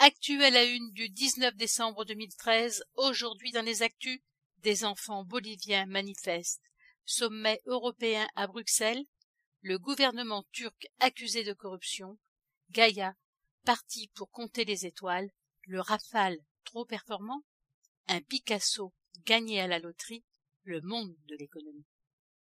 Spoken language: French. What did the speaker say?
Actu à la une du 19 décembre 2013, aujourd'hui dans les actus, des enfants boliviens manifestent. Sommet européen à Bruxelles, le gouvernement turc accusé de corruption, Gaïa, parti pour compter les étoiles, le Rafale trop performant, un Picasso gagné à la loterie, le monde de l'économie.